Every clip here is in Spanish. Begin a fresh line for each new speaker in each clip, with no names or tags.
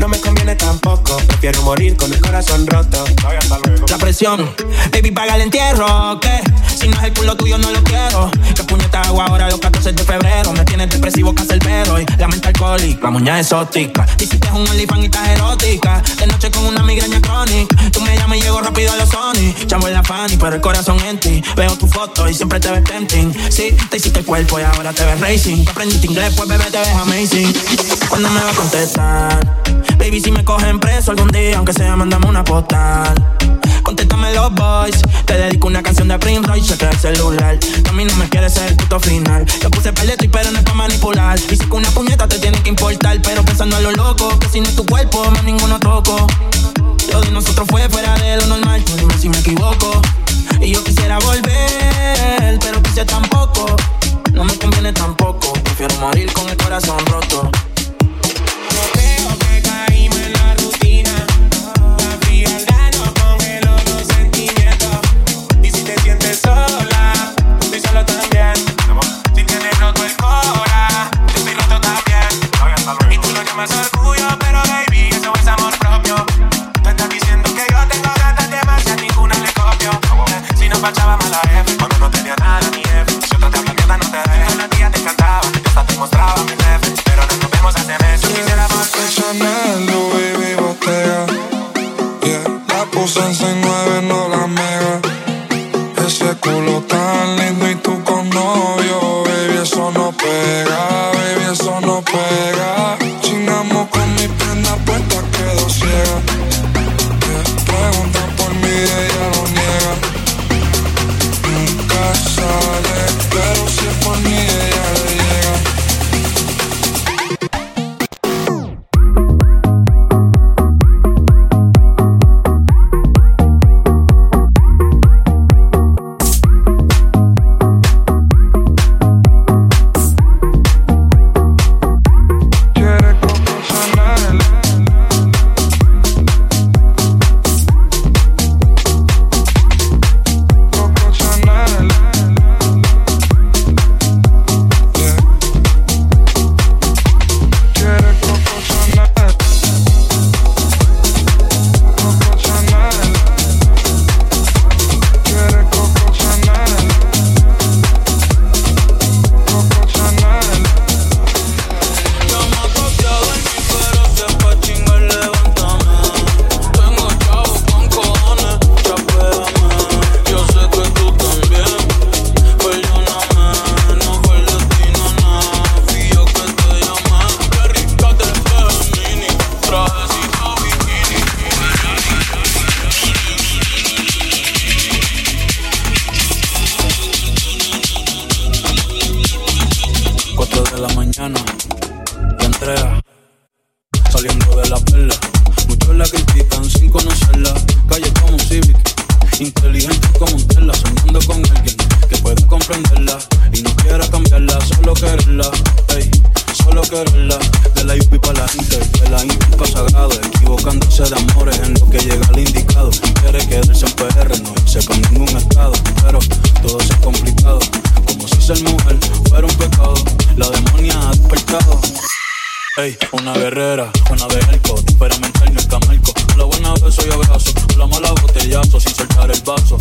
No me conviene tampoco, prefiero morir con el corazón roto.
La presión, baby, paga el entierro, ¿qué? Si no es el culo tuyo, no lo quiero. Que puñeta hago ahora los 14 de febrero. Me tienes depresivo, pedo y la mente alcohólica, la muñeca exótica. Hiciste un OnlyFans y estás erótica. De noche con una migraña crónica. Tú me llamas y llego rápido a los Sony. Chamo en la Fanny, pero el corazón en ti. Veo tu foto y siempre te ves tempting. Sí, te hiciste cuerpo y ahora te ves racing. Aprendiste inglés, pues bebé te ves amazing. ¿Cuándo me va a contestar? Baby, si me cogen preso algún día, aunque sea, mandame una postal. Contéstame los boys. Te dedico una canción de Prince Royce, chequea el celular. A mí no me quiere ser el puto final. Yo puse paleto y pero no es para manipular. Dice que una puñeta te tiene que importar. Pero pensando en lo loco, que si no es tu cuerpo, más ninguno toco. Lo de nosotros fue fuera de lo normal. Tú dime si me equivoco. Y yo quisiera volver, pero quise tampoco. No me conviene tampoco. Prefiero morir con el corazón roto.
Y no quiera cambiarla, solo quererla. Ey, solo quererla. De la UP para la gente, de la Inca sagrado, equivocándose de amores en lo que llega al indicado. Quiere quedarse en PR, no irse ningún estado, pero todo ha complicado. Como si ser mujer fuera un pecado, la demonia ha despertado. Ey, una guerrera, una de elco, temperamental no el camelco. La buena beso y abrazo, la mala botellazo sin soltar el vaso.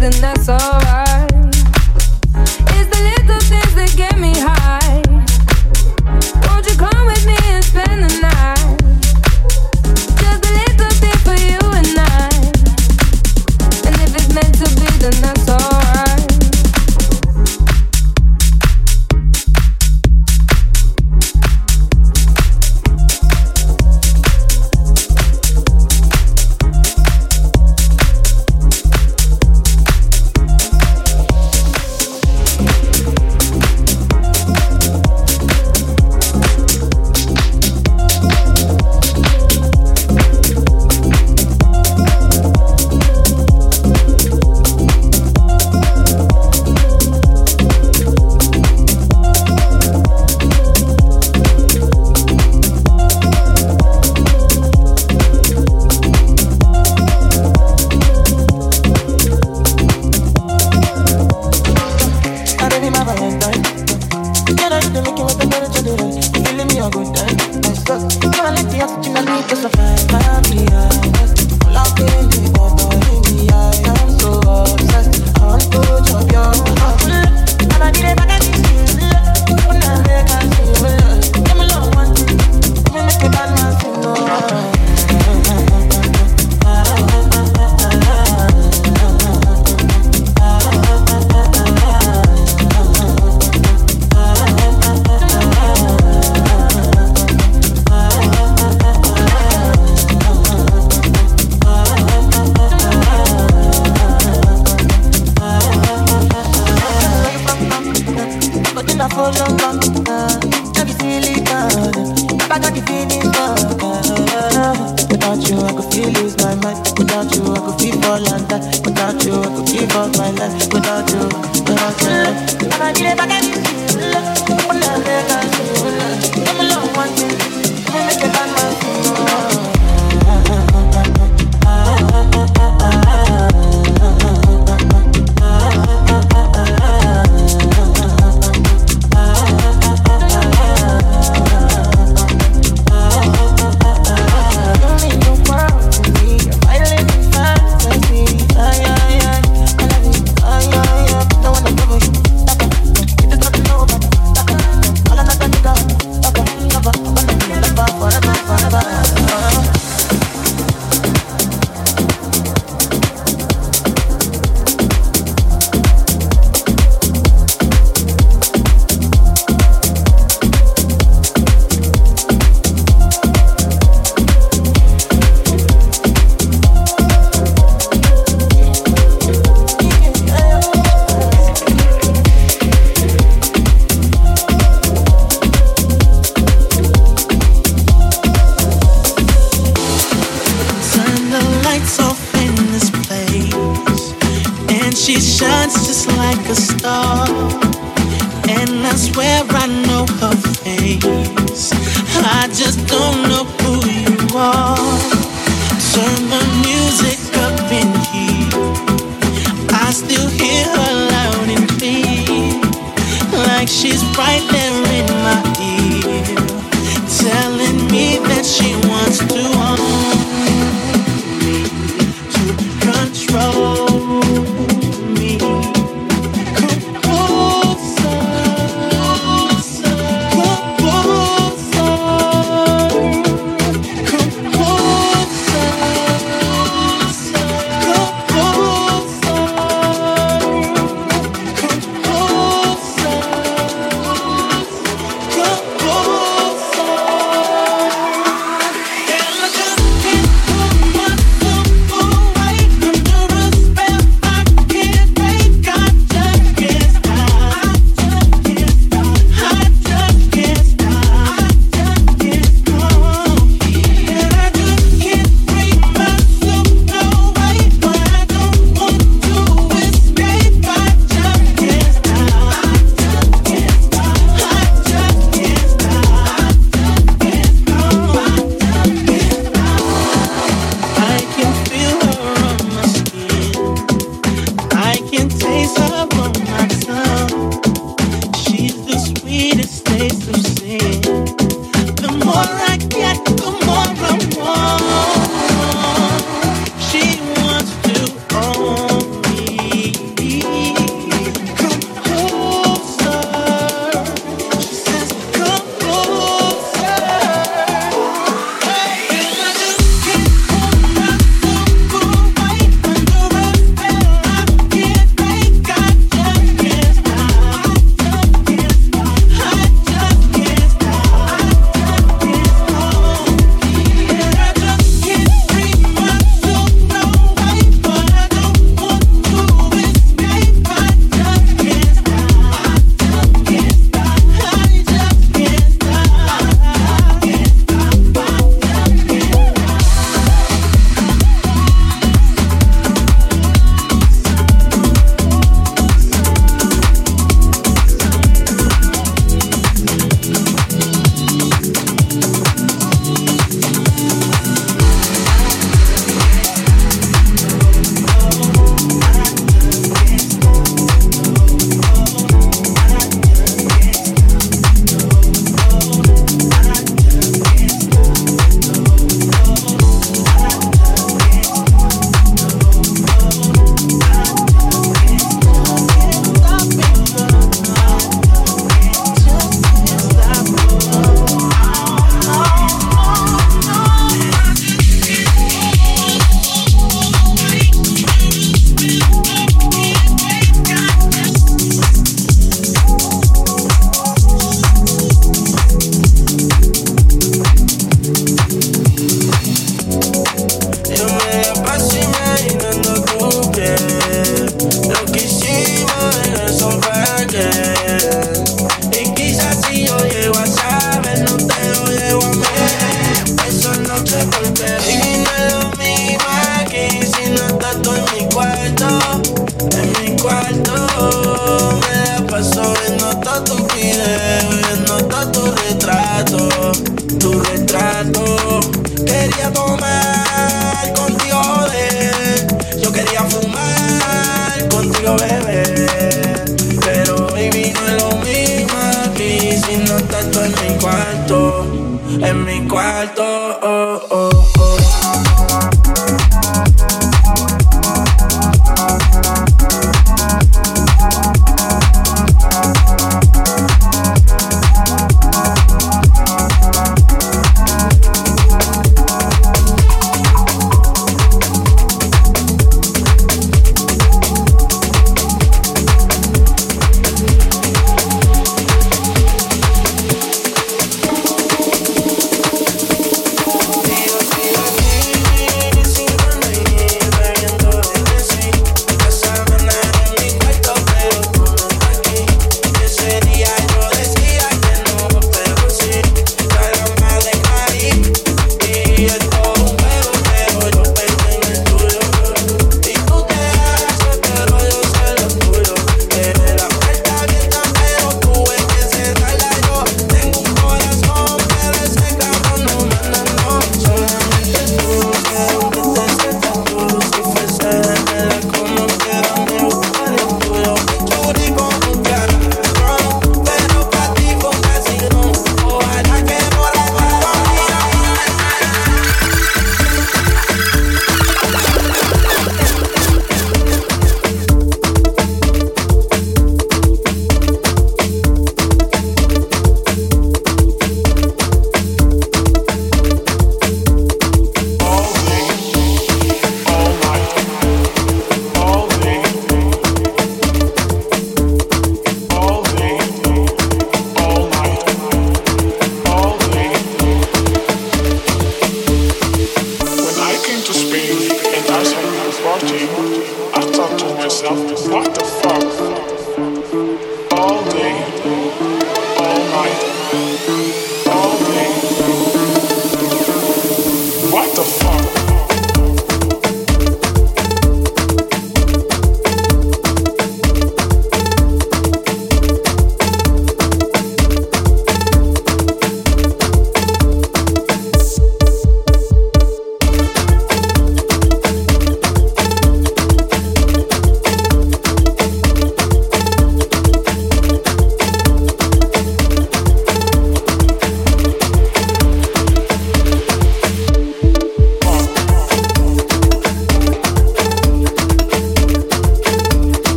then that's alright.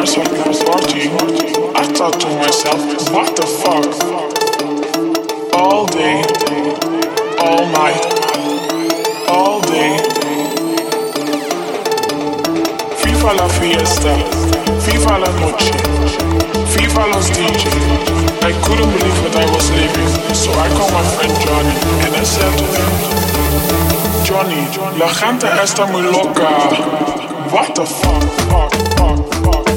That's what comes walking. I thought to myself, what the fuck? All day, all night, all day. FIFA la fiesta, FIFA la
noche, FIFA los DJ. I couldn't believe what I was living, so I called my friend Johnny and I said to him, Johnny, la gente está muy loca. What the fuck, fuck, fuck, fuck.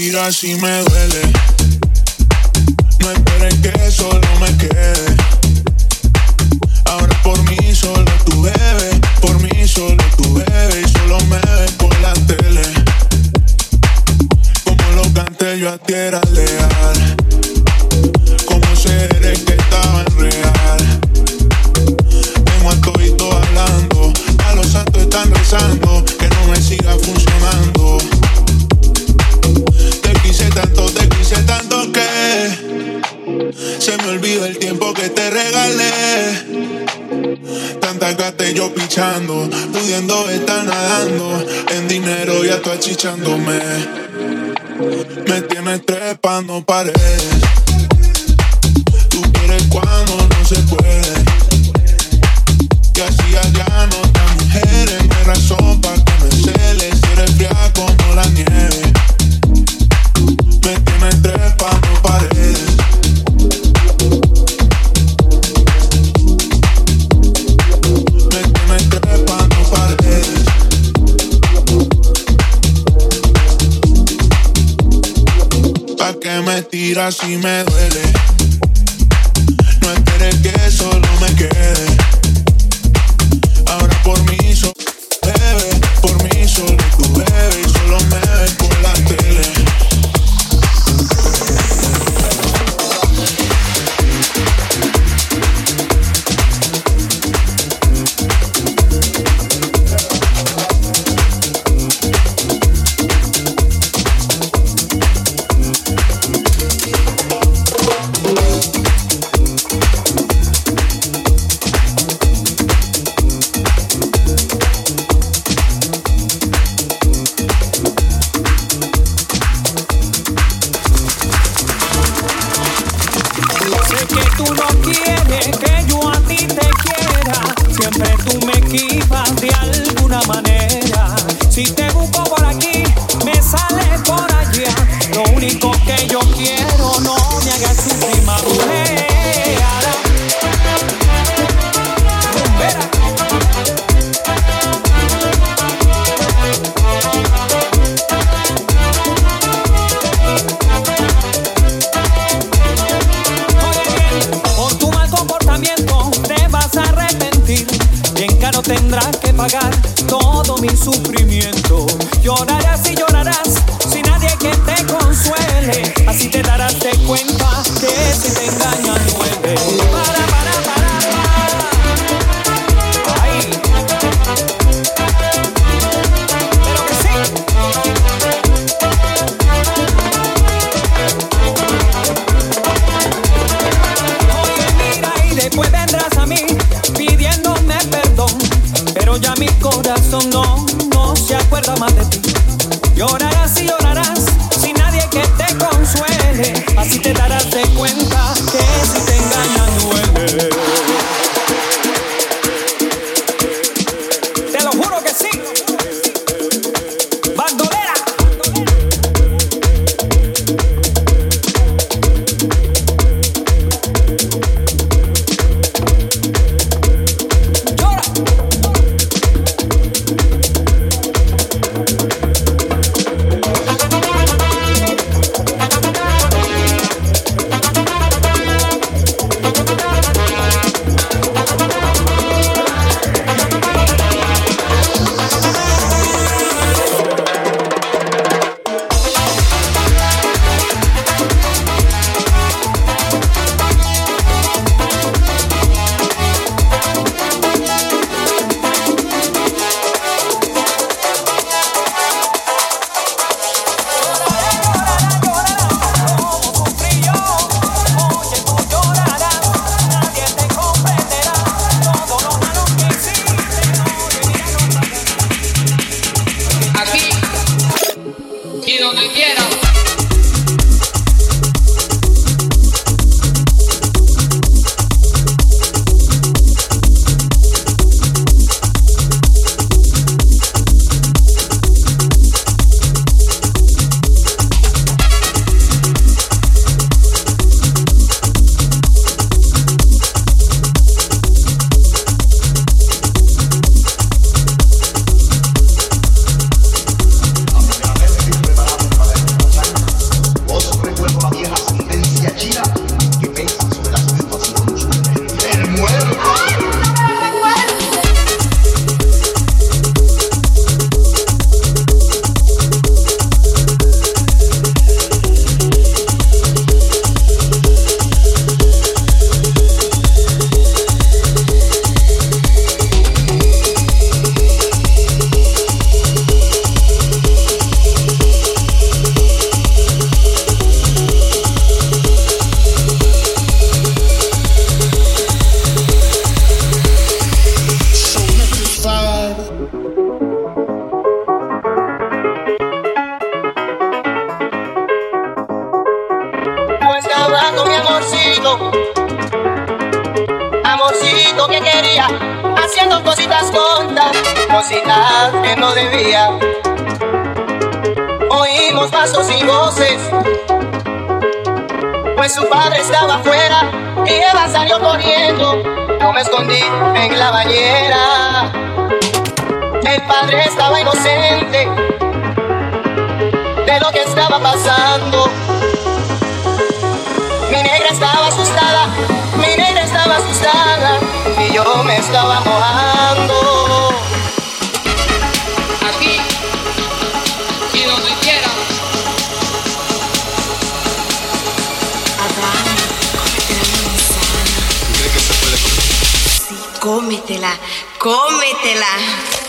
Tiras si me duele.
cositas que no debía. Oímos pasos y voces, pues su padre estaba afuera y Eva salió corriendo. Yo me escondí en la bañera. El padre estaba inocente de lo que estaba pasando. Mi negra estaba asustada, mi negra estaba asustada y yo me estaba mojando.
cómetela, cómetela.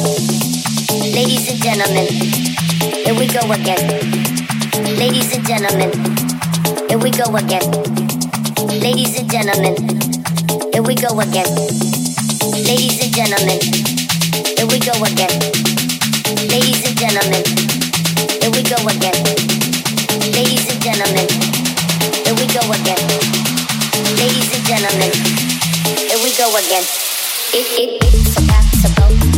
Ladies and gentlemen, here we go again. Ladies and gentlemen, here we go again. Ladies and gentlemen, here we go again. Ladies and gentlemen, here we go again. Ladies and gentlemen, here we go again. Ladies and gentlemen, here we go again. Ladies and gentlemen, here we go again. It, it, it's about to go.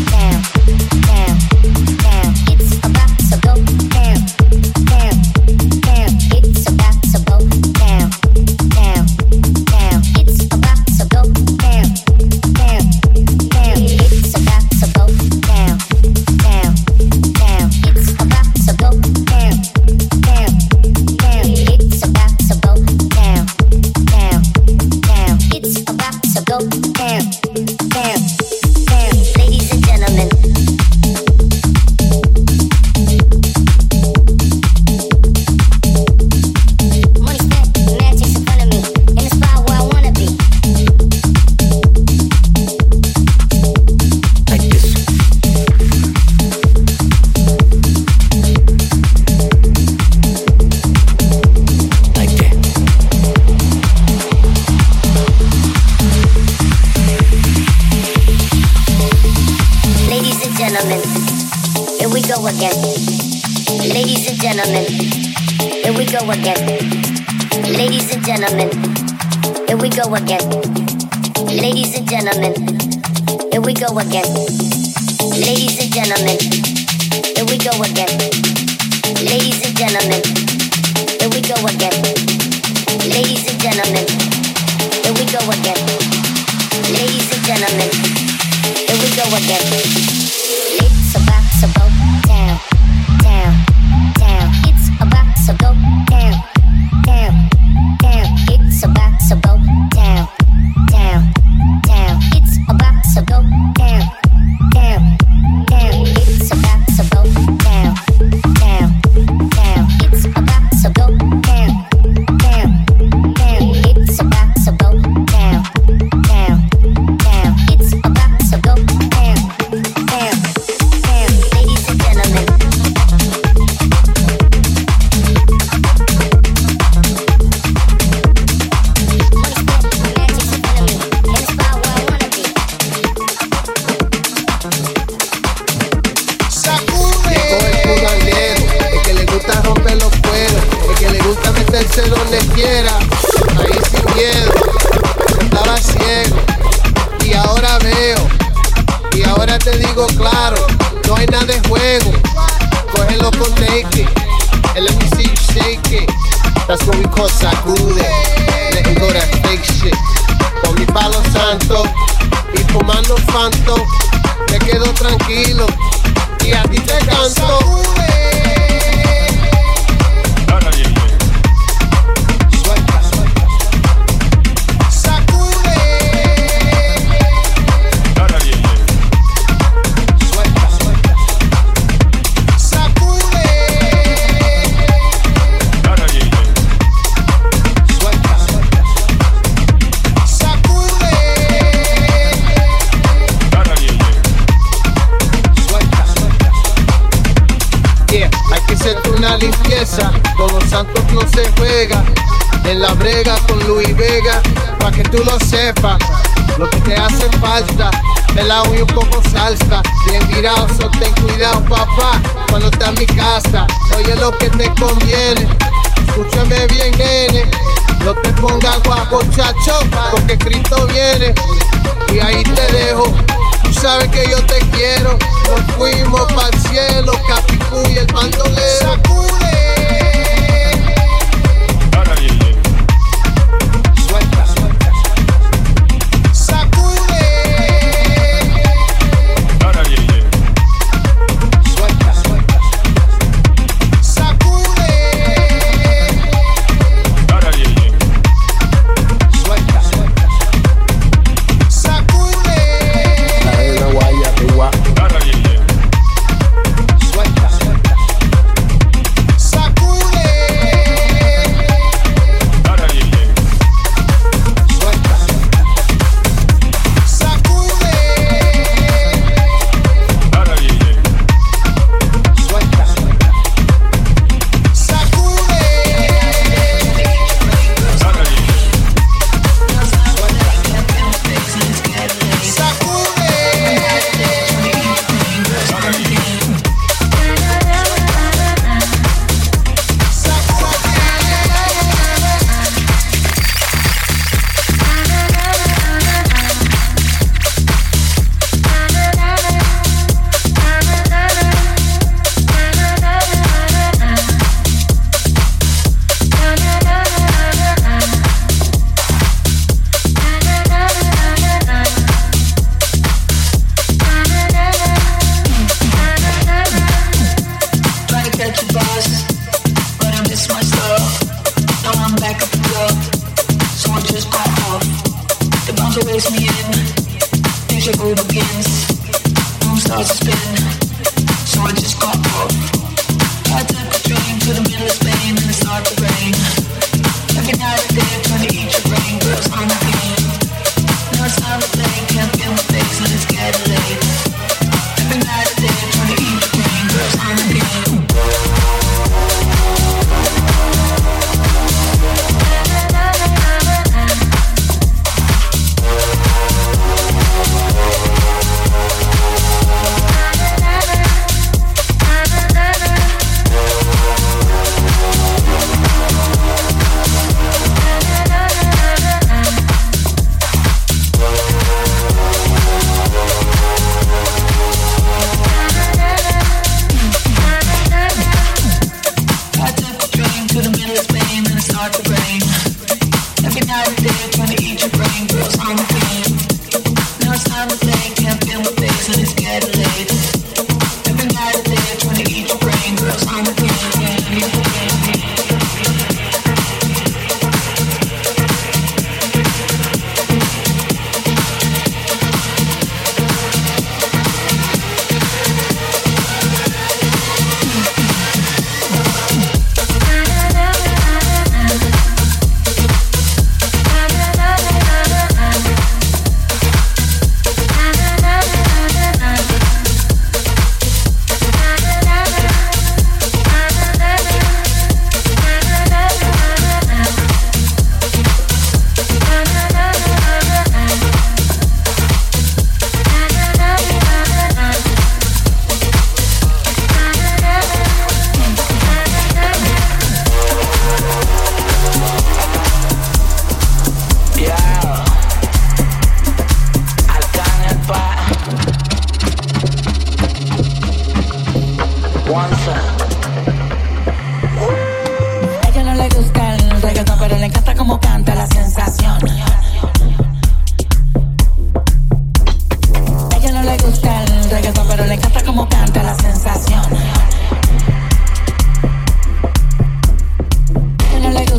again.
y ahí te dejo. Tú sabes que yo te quiero. Nos fuimos para el cielo, Capicú y el bandolero. ¡Sacude!